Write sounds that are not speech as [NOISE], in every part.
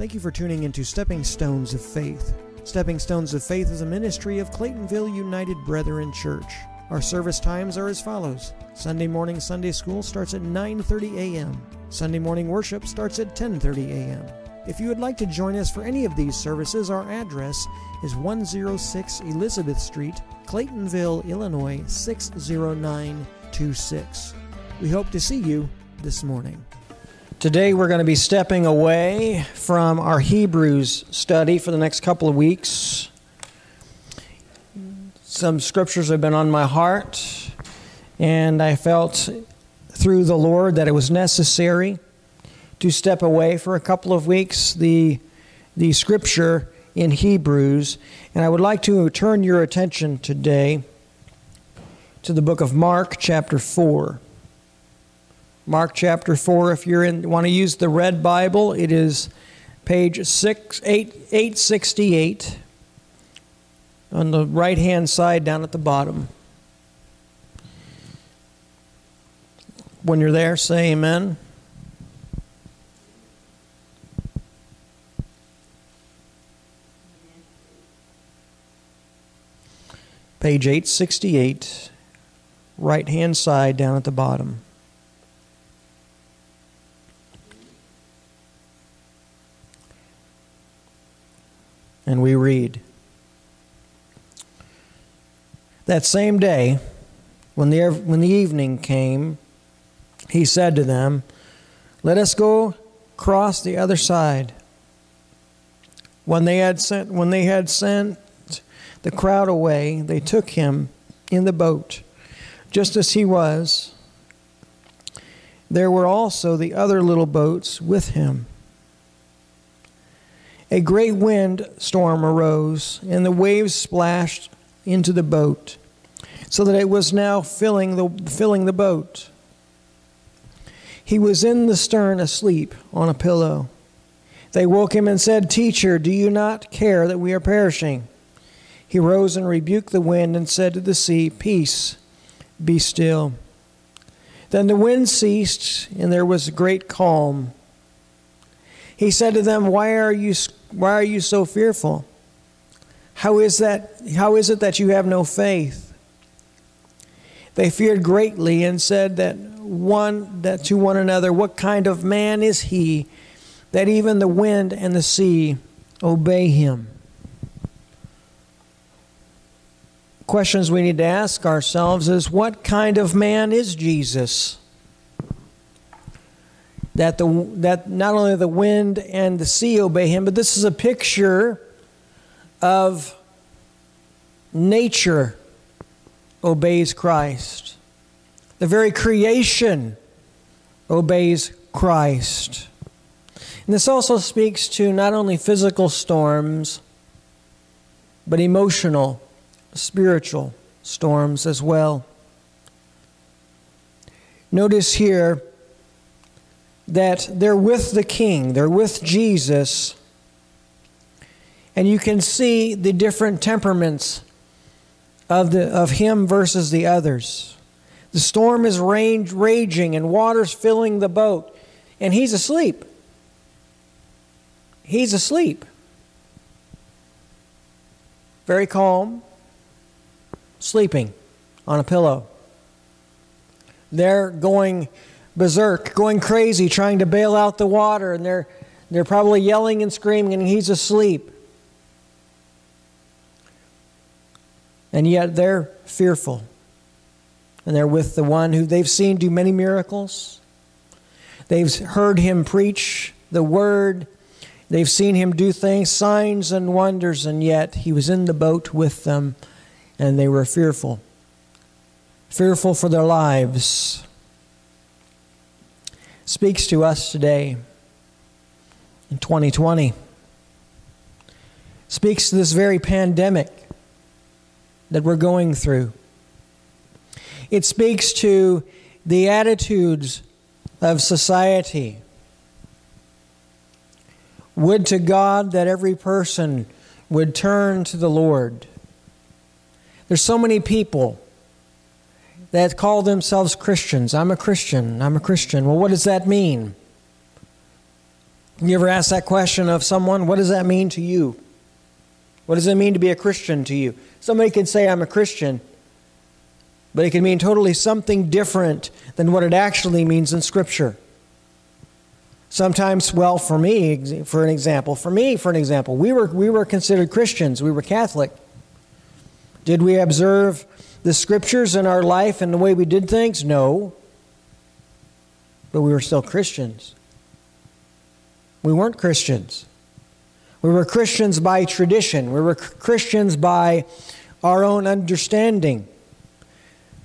Thank you for tuning into Stepping Stones of Faith. Stepping Stones of Faith is a ministry of Claytonville United Brethren Church. Our service times are as follows. Sunday morning Sunday school starts at 9:30 a.m. Sunday morning worship starts at 10:30 a.m. If you would like to join us for any of these services, our address is 106 Elizabeth Street, Claytonville, Illinois 60926. We hope to see you this morning. Today we're going to be stepping away from our Hebrews study for the next couple of weeks. Some scriptures have been on my heart, and I felt through the Lord that it was necessary to step away for a couple of weeks. The, the scripture in Hebrews, and I would like to turn your attention today to the book of Mark, chapter 4. Mark chapter 4, if you want to use the red Bible, it is page 6, 8, 868 on the right hand side down at the bottom. When you're there, say amen. Page 868, right hand side down at the bottom. And we read That same day, when the, when the evening came, he said to them, Let us go cross the other side. When they had sent, when they had sent the crowd away, they took him in the boat, just as he was. There were also the other little boats with him a great wind storm arose, and the waves splashed into the boat, so that it was now filling the, filling the boat. He was in the stern asleep on a pillow. They woke him and said, Teacher, do you not care that we are perishing? He rose and rebuked the wind and said to the sea, Peace, be still. Then the wind ceased, and there was a great calm. He said to them, Why are you why are you so fearful? How is that how is it that you have no faith? They feared greatly and said that one that to one another, what kind of man is he that even the wind and the sea obey him? Questions we need to ask ourselves is what kind of man is Jesus? That, the, that not only the wind and the sea obey him, but this is a picture of nature obeys Christ. The very creation obeys Christ. And this also speaks to not only physical storms, but emotional, spiritual storms as well. Notice here that they're with the King, they're with Jesus, and you can see the different temperaments of, the, of him versus the others. The storm is range, raging and water's filling the boat, and he's asleep. He's asleep. Very calm, sleeping on a pillow. They're going berserk, going crazy, trying to bail out the water, and they're, they're probably yelling and screaming, and he's asleep. And yet they're fearful. And they're with the one who they've seen do many miracles. They've heard him preach the word. They've seen him do things, signs and wonders, and yet he was in the boat with them, and they were fearful. Fearful for their lives speaks to us today in 2020. Speaks to this very pandemic that we're going through. It speaks to the attitudes of society. Would to God that every person would turn to the Lord. There's so many people that call themselves Christians. I'm a Christian. I'm a Christian. Well, what does that mean? You ever ask that question of someone? What does that mean to you? What does it mean to be a Christian to you? Somebody can say, I'm a Christian, but it can mean totally something different than what it actually means in Scripture. Sometimes, well, for me, for an example, for me, for an example, we were, we were considered Christians, we were Catholic. Did we observe the Scriptures in our life and the way we did things? No. But we were still Christians. We weren't Christians. We were Christians by tradition. We were Christians by our own understanding.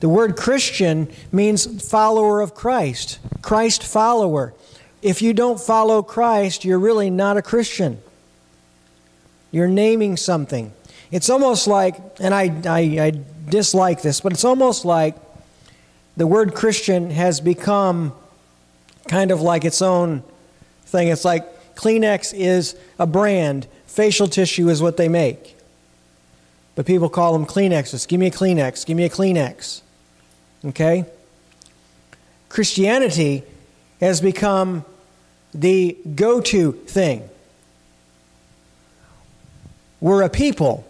The word Christian means follower of Christ, Christ follower. If you don't follow Christ, you're really not a Christian. You're naming something. It's almost like, and I, I, I dislike this, but it's almost like the word Christian has become kind of like its own thing. It's like Kleenex is a brand, facial tissue is what they make. But people call them Kleenexes. Give me a Kleenex, give me a Kleenex. Okay? Christianity has become the go to thing. We're a people.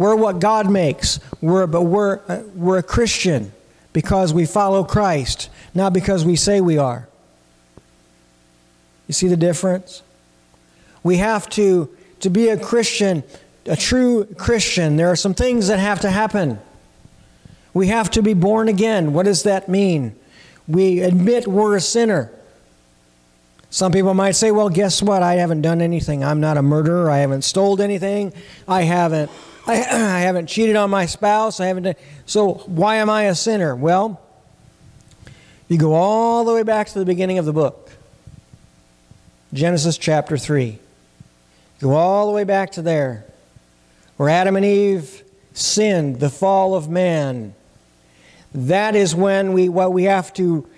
We're what God makes. We're, but we're, uh, we're a Christian because we follow Christ, not because we say we are. You see the difference? We have to, to be a Christian, a true Christian, there are some things that have to happen. We have to be born again. What does that mean? We admit we're a sinner. Some people might say, well, guess what? I haven't done anything. I'm not a murderer. I haven't stole anything. I haven't, I, [CLEARS THROAT] I haven't cheated on my spouse. I haven't done, so why am I a sinner? Well, you go all the way back to the beginning of the book Genesis chapter 3. Go all the way back to there, where Adam and Eve sinned, the fall of man. That is when we what we have to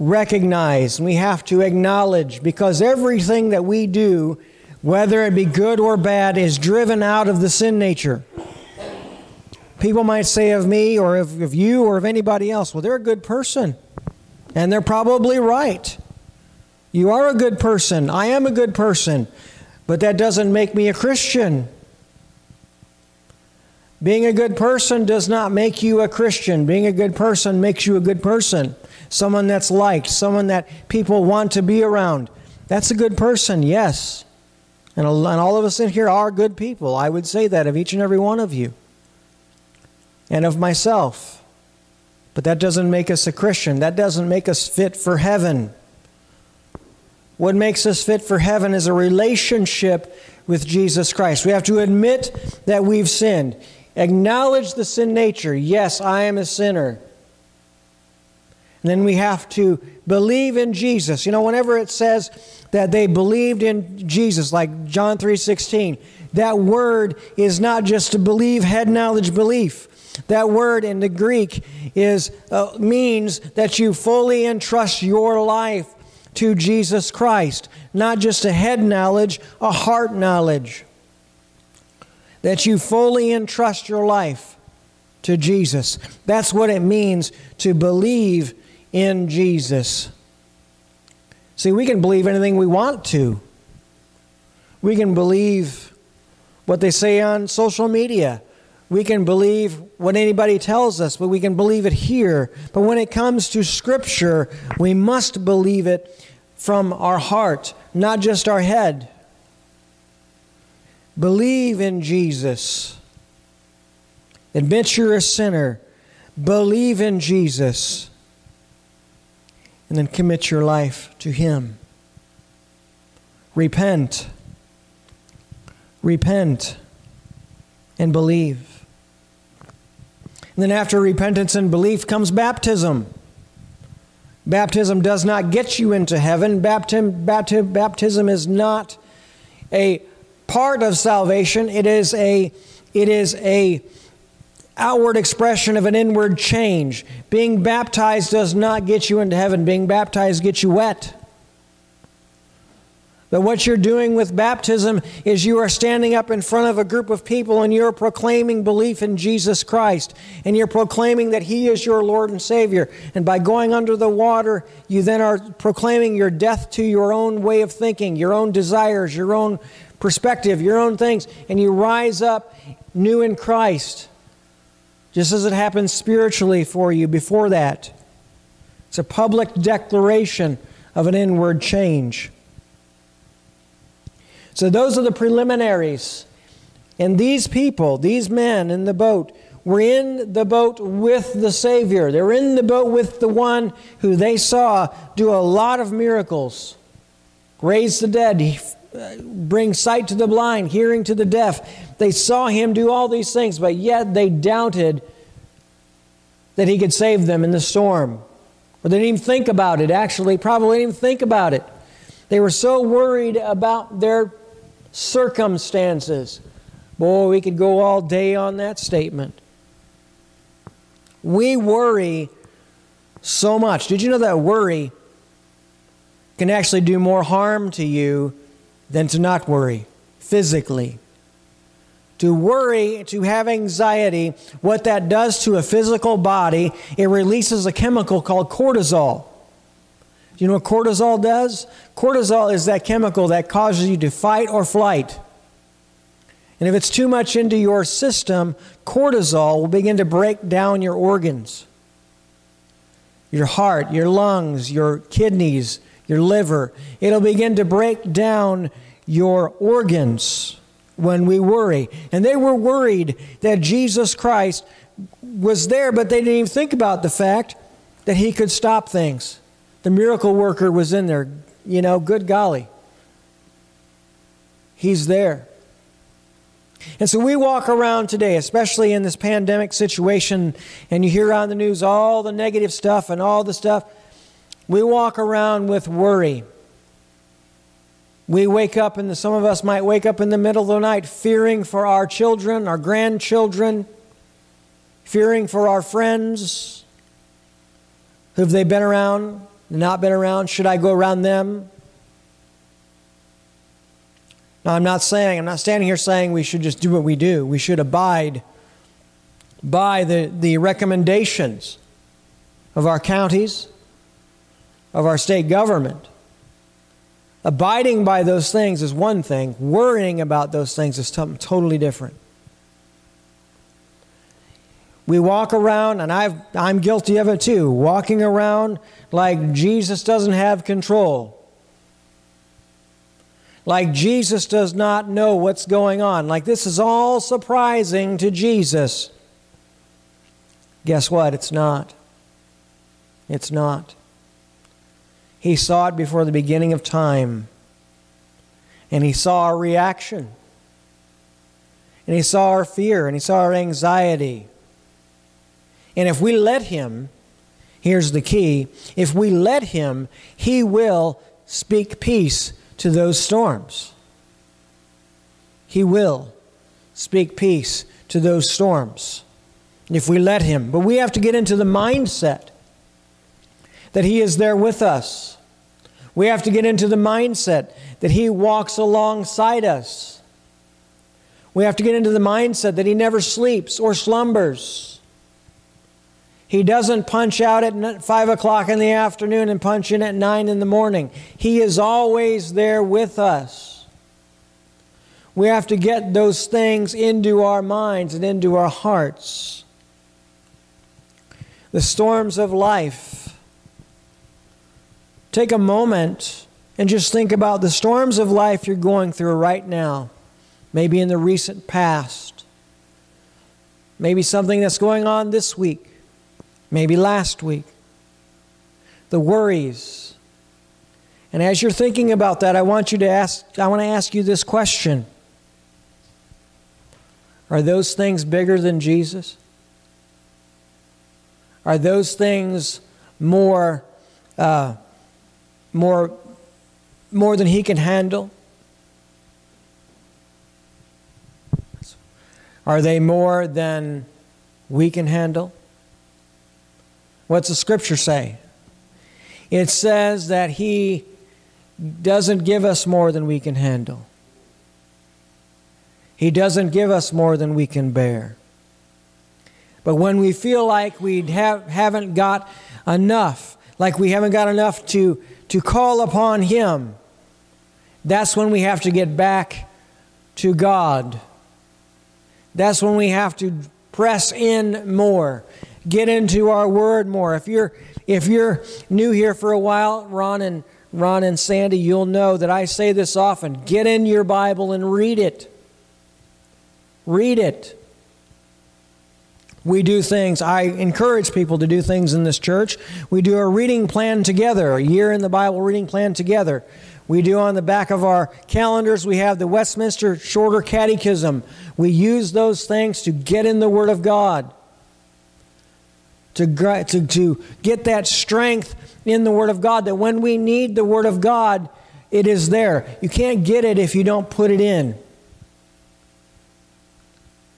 recognize and we have to acknowledge because everything that we do, whether it be good or bad, is driven out of the sin nature. People might say of me or of, of you or of anybody else, well, they're a good person. And they're probably right. You are a good person. I am a good person. But that doesn't make me a Christian. Being a good person does not make you a Christian. Being a good person makes you a good person. Someone that's liked, someone that people want to be around. That's a good person, yes. And, all of us in here are good people. I would say that of each and every one of you. And of myself. But that doesn't make us a Christian. That doesn't make us fit for heaven. What makes us fit for heaven is a relationship with Jesus Christ. We have to admit that we've sinned, acknowledge the sin nature. Yes, I am a sinner. And then we have to believe in Jesus. You know, whenever it says that they believed in Jesus, like John 3:16, that word is not just to believe head knowledge belief. That word in the Greek is uh, means that you fully entrust your life to Jesus Christ. Not just a head knowledge, a heart knowledge. That you fully entrust your life to Jesus. That's what it means to believe in Jesus. See, we can believe anything we want to. We can believe what they say on social media. We can believe what anybody tells us, but we can believe it here. But when it comes to Scripture, we must believe it from our heart, not just our head. Believe in Jesus. Admit you're a sinner. Believe in Jesus. And then commit your life to Him. Repent. Repent and believe. And then after repentance and belief comes baptism. Baptism does not get you into heaven. Baptism, baptism, baptism is not a part of salvation. It is a, it is a outward expression of an inward change. Being baptized does not get you into heaven. Being baptized gets you wet. But what you're doing with baptism is you are standing up in front of a group of people and you're proclaiming belief in Jesus Christ. And you're proclaiming that He is your Lord and Savior. And by going under the water, you then are proclaiming your death to your own way of thinking, your own desires, your own perspective, your own things. And you rise up new in Christ, just as it happens spiritually for you before that. It's a public declaration of an inward change. So those are the preliminaries. And these people, these men in the boat, were in the boat with the Savior. They were in the boat with the one who they saw do a lot of miracles raise the dead, bring sight to the blind, hearing to the deaf. They saw him do all these things, but yet they doubted that he could save them in the storm. Or they didn't even think about it, actually, probably didn't even think about it. They were so worried about their circumstances. Boy, we could go all day on that statement. We worry so much. Did you know that worry can actually do more harm to you than to not worry physically? To worry, to have anxiety, what that does to a physical body, it releases a chemical called cortisol. Do you know what cortisol does? Cortisol is that chemical that causes you to fight or flight. And if it's too much into your system, cortisol will begin to break down your organs your heart, your lungs, your kidneys, your liver. It'll begin to break down your organs when we worry. And they were worried that Jesus Christ was there, but they didn't even think about the fact that he could stop things the miracle worker was in there. You know, good golly. He's there. And so we walk around today, especially in this pandemic situation, and you hear on the news all the negative stuff and all the stuff. We walk around with worry. We wake up, and some of us might wake up in the middle of the night fearing for our children, our grandchildren, fearing for our friends. Who've they been around? not been around? Should I go around them? Now, I'm not saying, I'm not standing here saying we should just do what we do. We should abide by the, the recommendations of our counties, of our state government. Abiding by those things is one thing, worrying about those things is something totally different. We walk around, and I've, I'm guilty of it too, walking around like Jesus doesn't have control. Like Jesus does not know what's going on. Like this is all surprising to Jesus. Guess what? It's not. It's not. He saw it before the beginning of time. And he saw our reaction. And he saw our fear. And he saw our anxiety. And if we let Him, here's the key if we let Him, He will speak peace to those storms. He will speak peace to those storms if we let Him. But we have to get into the mindset that He is there with us. We have to get into the mindset that He walks alongside us. We have to get into the mindset that He never sleeps or slumbers. He doesn't punch out at 5 o'clock in the afternoon and punch in at 9 in the morning. He is always there with us. We have to get those things into our minds and into our hearts. The storms of life. Take a moment and just think about the storms of life you're going through right now, maybe in the recent past, maybe something that's going on this week maybe last week, the worries. And as you're thinking about that, I want you to ask I want to ask you this question. Are those things bigger than Jesus? Are those things more uh, more more than he can handle? Are they more than we can handle? What's the scripture say? It says that he doesn't give us more than we can handle. He doesn't give us more than we can bear. But when we feel like we have, haven't got enough, like we haven't got enough to, to call upon Him, that's when we have to get back to God. That's when we have to press in more, get into our word more. If you're if you're new here for a while, Ron and Ron and Sandy, you'll know that I say this often. Get in your Bible and read it. Read it. We do things, I encourage people to do things in this church. We do a reading plan together, a year in the Bible reading plan together. We do on the back of our calendars, we have the Westminster Shorter Catechism. We use those things to get in the Word of God, to, to, to get that strength in the Word of God, that when we need the Word of God, it is there. You can't get it if you don't put it in.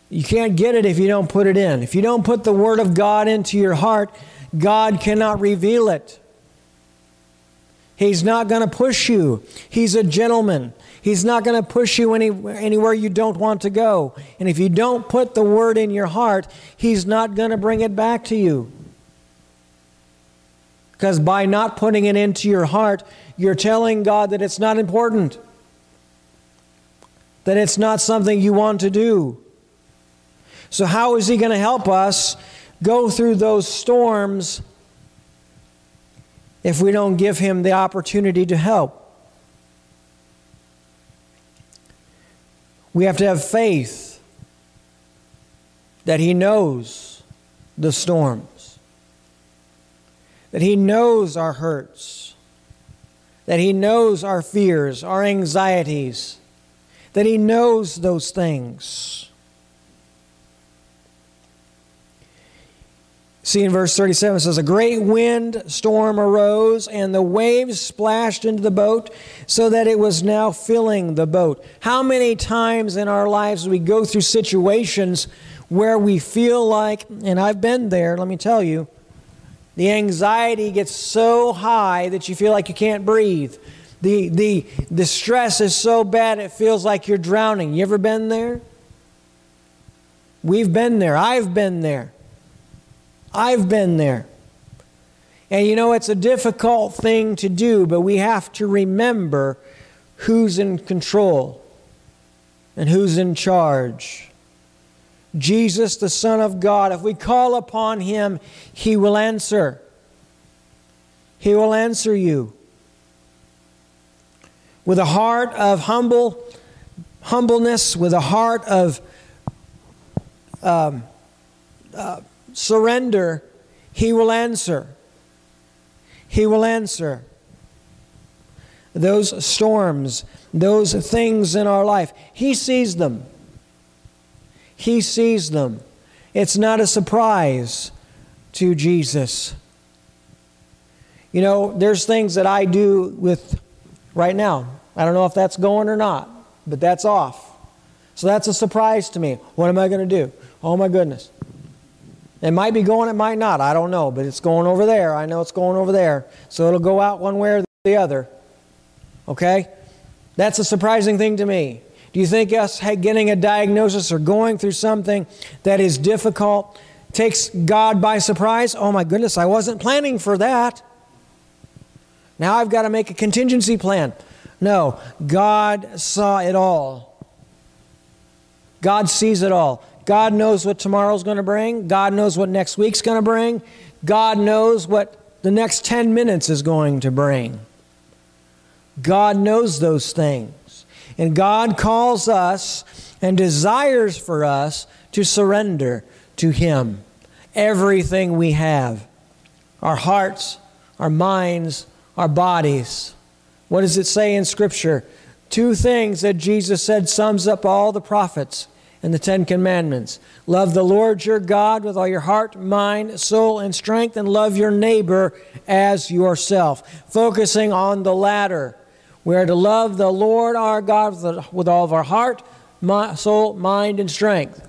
You can't get it if you don't put it in. If you don't put the Word of God into your heart, God cannot reveal it. He's not going to push you. He's a gentleman. He's not going to push you any, anywhere you don't want to go. And if you don't put the Word in your heart, He's not going to bring it back to you. Because by not putting it into your heart, you're telling God that it's not important, that it's not something you want to do. So, how is He going to help us go through those storms if we don't give Him the opportunity to help? We have to have faith that He knows the storms, that He knows our hurts, that He knows our fears, our anxieties, that He knows those things. See in verse 37 it says, A great wind storm arose, and the waves splashed into the boat, so that it was now filling the boat. How many times in our lives we go through situations where we feel like, and I've been there, let me tell you, the anxiety gets so high that you feel like you can't breathe. The, the, the stress is so bad it feels like you're drowning. You ever been there? We've been there. I've been there. I've been there. And you know, it's a difficult thing to do, but we have to remember who's in control and who's in charge. Jesus, the Son of God, if we call upon Him, He will answer. He will answer you. With a heart of humble humbleness, with a heart of um, uh, surrender, He will answer. He will answer. Those storms, those things in our life, He sees them. He sees them. It's not a surprise to Jesus. You know, there's things that I do with right now. I don't know if that's going or not, but that's off. So that's a surprise to me. What am I going to do? Oh my goodness. It might be going, it might not. I don't know, but it's going over there. I know it's going over there. So it'll go out one way or the other. Okay? That's a surprising thing to me. Do you think us getting a diagnosis or going through something that is difficult takes God by surprise? Oh my goodness, I wasn't planning for that. Now I've got to make a contingency plan. No, God saw it all. God sees it all. God knows what tomorrow's going to bring. God knows what next week's going to bring. God knows what the next 10 minutes is going to bring. God knows those things. And God calls us and desires for us to surrender to Him everything we have our hearts, our minds, our bodies. What does it say in Scripture? Two things that Jesus said sums up all the prophets and the Ten Commandments. Love the Lord your God with all your heart, mind, soul, and strength, and love your neighbor as yourself. Focusing on the latter. We are to love the Lord our God with all of our heart, soul, mind, and strength.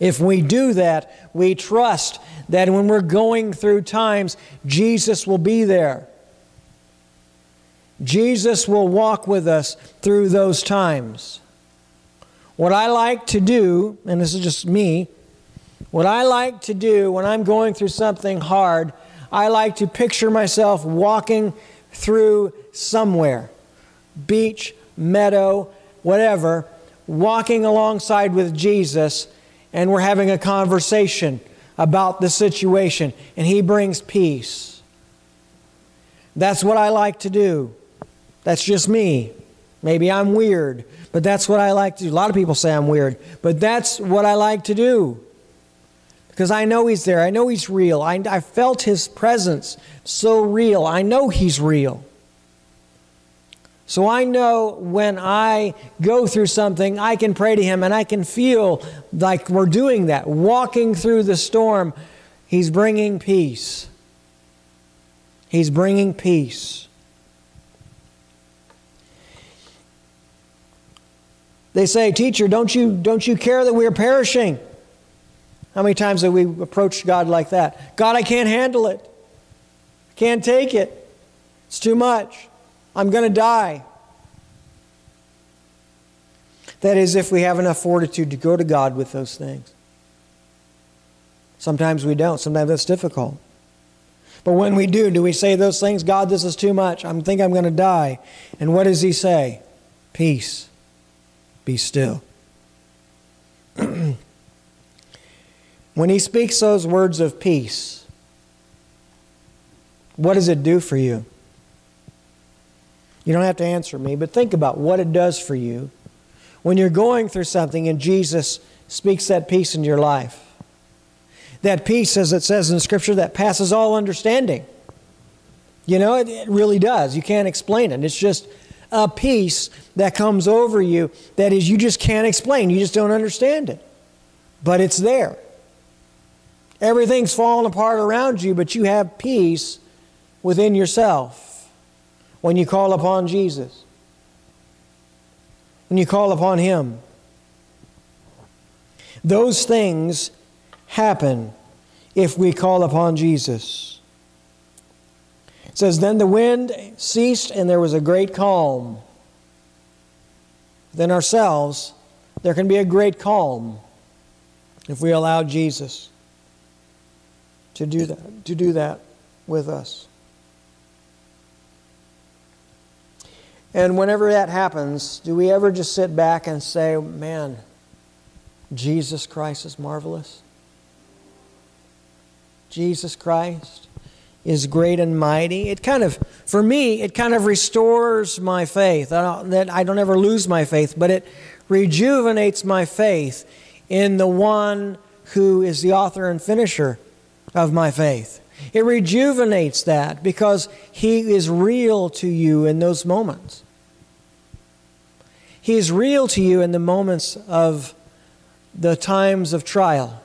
If we do that, we trust that when we're going through times, Jesus will be there. Jesus will walk with us through those times. What I like to do, and this is just me, what I like to do when I'm going through something hard, I like to picture myself walking through somewhere beach, meadow, whatever, walking alongside with Jesus, and we're having a conversation about the situation, and He brings peace. That's what I like to do. That's just me. Maybe I'm weird, but that's what I like to do. A lot of people say I'm weird, but that's what I like to do. Because I know He's there. I know He's real. I, I felt His presence so real. I know He's real. So I know when I go through something, I can pray to Him and I can feel like we're doing that. Walking through the storm, He's bringing peace. He's bringing peace. They say, Teacher, don't you, don't you care that we are perishing? How many times have we approached God like that? God, I can't handle it. I can't take it. It's too much. I'm going to die. That is, if we have enough fortitude to go to God with those things. Sometimes we don't. Sometimes that's difficult. But when we do, do we say those things? God, this is too much. I think I'm going to die. And what does He say? Peace. Be still. [CLEARS THROAT] when He speaks those words of peace, what does it do for you? You don't have to answer me, but think about what it does for you when you're going through something and Jesus speaks that peace into your life. That peace, as it says in Scripture, that passes all understanding. You know, it, it really does. You can't explain it. It's just a peace that comes over you that is you just can't explain. You just don't understand it. But it's there. Everything's falling apart around you, but you have peace within yourself when you call upon Jesus, when you call upon Him. Those things happen if we call upon Jesus. It says, Then the wind ceased and there was a great calm. Then ourselves, there can be a great calm if we allow Jesus to do that, to do that with us. And whenever that happens, do we ever just sit back and say, man, Jesus Christ is marvelous? Jesus Christ is great and mighty. It kind of, for me, it kind of restores my faith. I don't, that I don't ever lose my faith, but it rejuvenates my faith in the one who is the author and finisher of my faith. It rejuvenates that because He is real to you in those moments. He is real to you in the moments of the times of trial.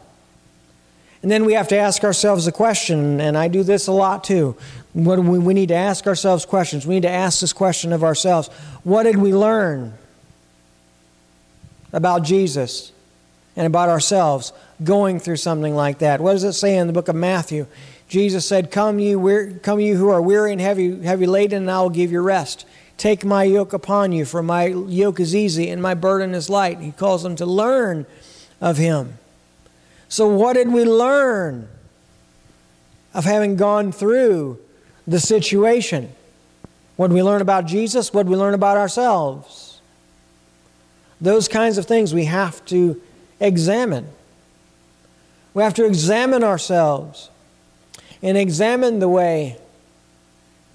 And then we have to ask ourselves a question, and I do this a lot too. What we, we need to ask ourselves questions. We need to ask this question of ourselves What did we learn about Jesus and about ourselves going through something like that? What does it say in the book of Matthew? Jesus said, Come you, come you who are weary and heavy, heavy laden, and I will give you rest. Take my yoke upon you, for my yoke is easy and my burden is light. He calls them to learn of him. So, what did we learn of having gone through the situation? What did we learn about Jesus? What did we learn about ourselves? Those kinds of things we have to examine. We have to examine ourselves and examine the way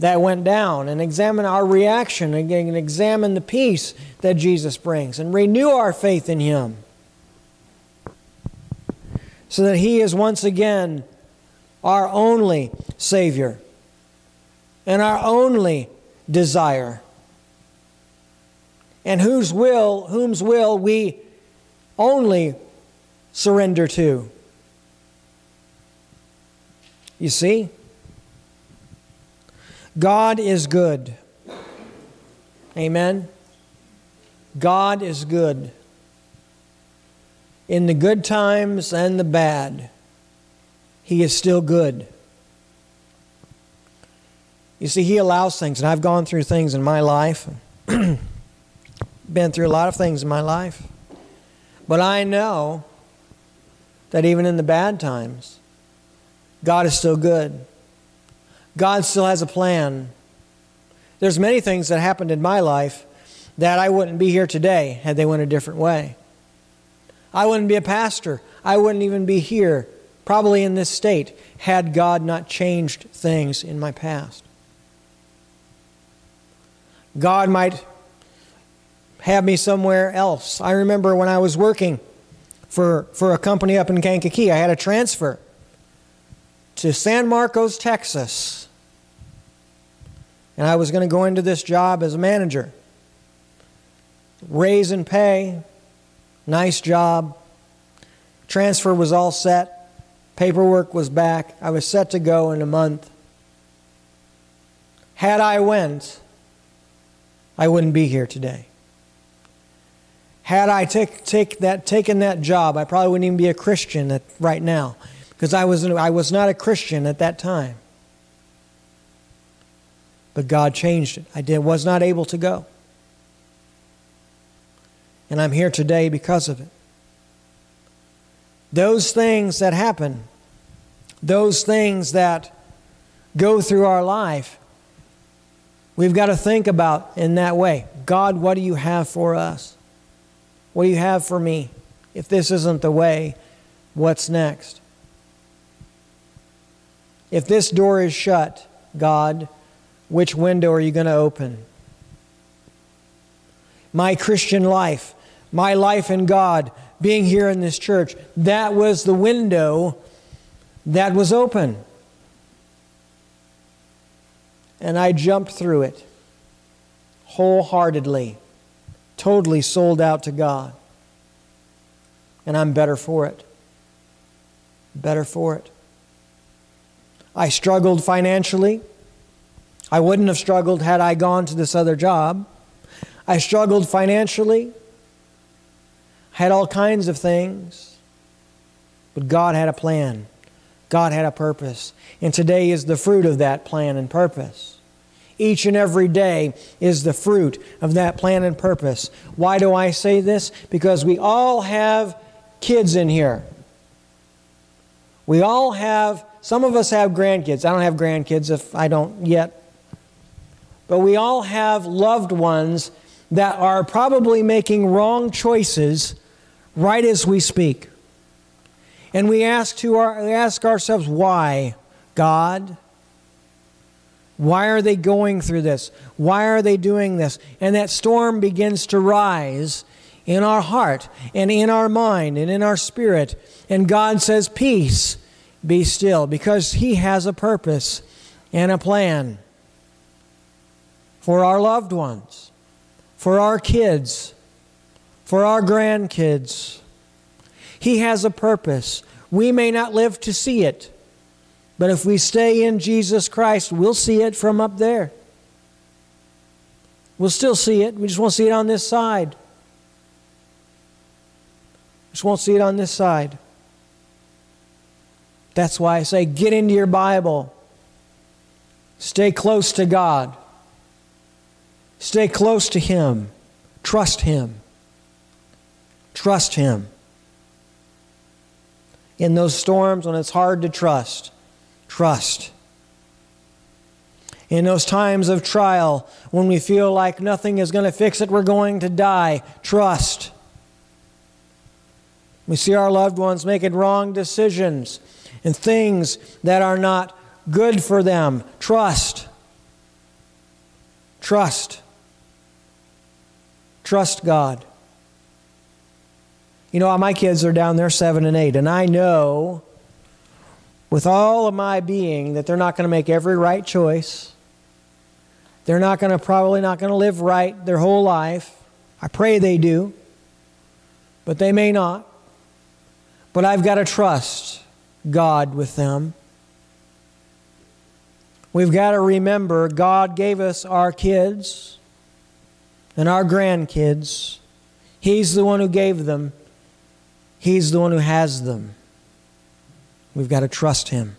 that went down and examine our reaction and examine the peace that Jesus brings and renew our faith in Him so that He is once again our only Savior and our only desire and whose will whom's will we only surrender to you see? God is good. Amen? God is good. In the good times and the bad, He is still good. You see, He allows things, and I've gone through things in my life, [CLEARS THROAT] been through a lot of things in my life. But I know that even in the bad times, God is still good. God still has a plan. There's many things that happened in my life that I wouldn't be here today had they went a different way. I wouldn't be a pastor. I wouldn't even be here, probably in this state, had God not changed things in my past. God might have me somewhere else. I remember when I was working for, for a company up in Kankakee, I had a transfer to San Marcos, Texas. And I was going to go into this job as a manager. Raise and pay, nice job. Transfer was all set, paperwork was back. I was set to go in a month. Had I went, I wouldn't be here today. Had I take, take that, taken that job, I probably wouldn't even be a Christian at, right now because I was, I was not a Christian at that time. But God changed it. I did, was not able to go. And I'm here today because of it. Those things that happen, those things that go through our life, we've got to think about in that way God, what do you have for us? What do you have for me? If this isn't the way, what's next? If this door is shut, God, which window are you going to open? My Christian life, my life in God, being here in this church, that was the window that was open. And I jumped through it wholeheartedly, totally sold out to God. And I'm better for it. Better for it. I struggled financially. I wouldn't have struggled had I gone to this other job. I struggled financially. Had all kinds of things. But God had a plan. God had a purpose. And today is the fruit of that plan and purpose. Each and every day is the fruit of that plan and purpose. Why do I say this? Because we all have kids in here. We all have some of us have grandkids. I don't have grandkids if I don't yet. But we all have loved ones that are probably making wrong choices right as we speak. And we ask, to our, we ask ourselves, why? God? Why are they going through this? Why are they doing this? And that storm begins to rise in our heart and in our mind and in our spirit. And God says, Peace be still because He has a purpose and a plan for our loved ones, for our kids, for our grandkids. He has a purpose. We may not live to see it, but if we stay in Jesus Christ, we'll see it from up there. We'll still see it. We just won't see it on this side. Just won't see it on this side. That's why I say get into your Bible. Stay close to God. Stay close to Him. Trust Him. Trust Him. In those storms when it's hard to trust, trust. In those times of trial when we feel like nothing is going to fix it, we're going to die, trust. We see our loved ones making wrong decisions and things that are not good for them. Trust. Trust. Trust God. You know, my kids are down there seven and eight, and I know with all of my being that they're not going to make every right choice. They're not going to, probably not going to live right their whole life. I pray they do, but they may not. But I've got to trust God with them. We've got to remember God gave us our kids and our grandkids. He's the one who gave them, He's the one who has them. We've got to trust Him.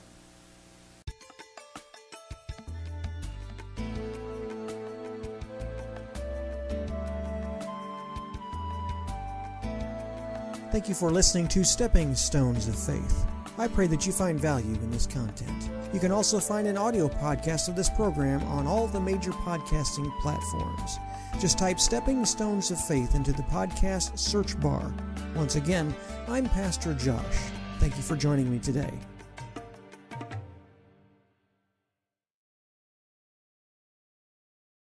Thank you for listening to Stepping Stones of Faith. I pray that you find value in this content. You can also find an audio podcast of this program on all the major podcasting platforms. Just type Stepping Stones of Faith into the podcast search bar. Once again, I'm Pastor Josh. Thank you for joining me today.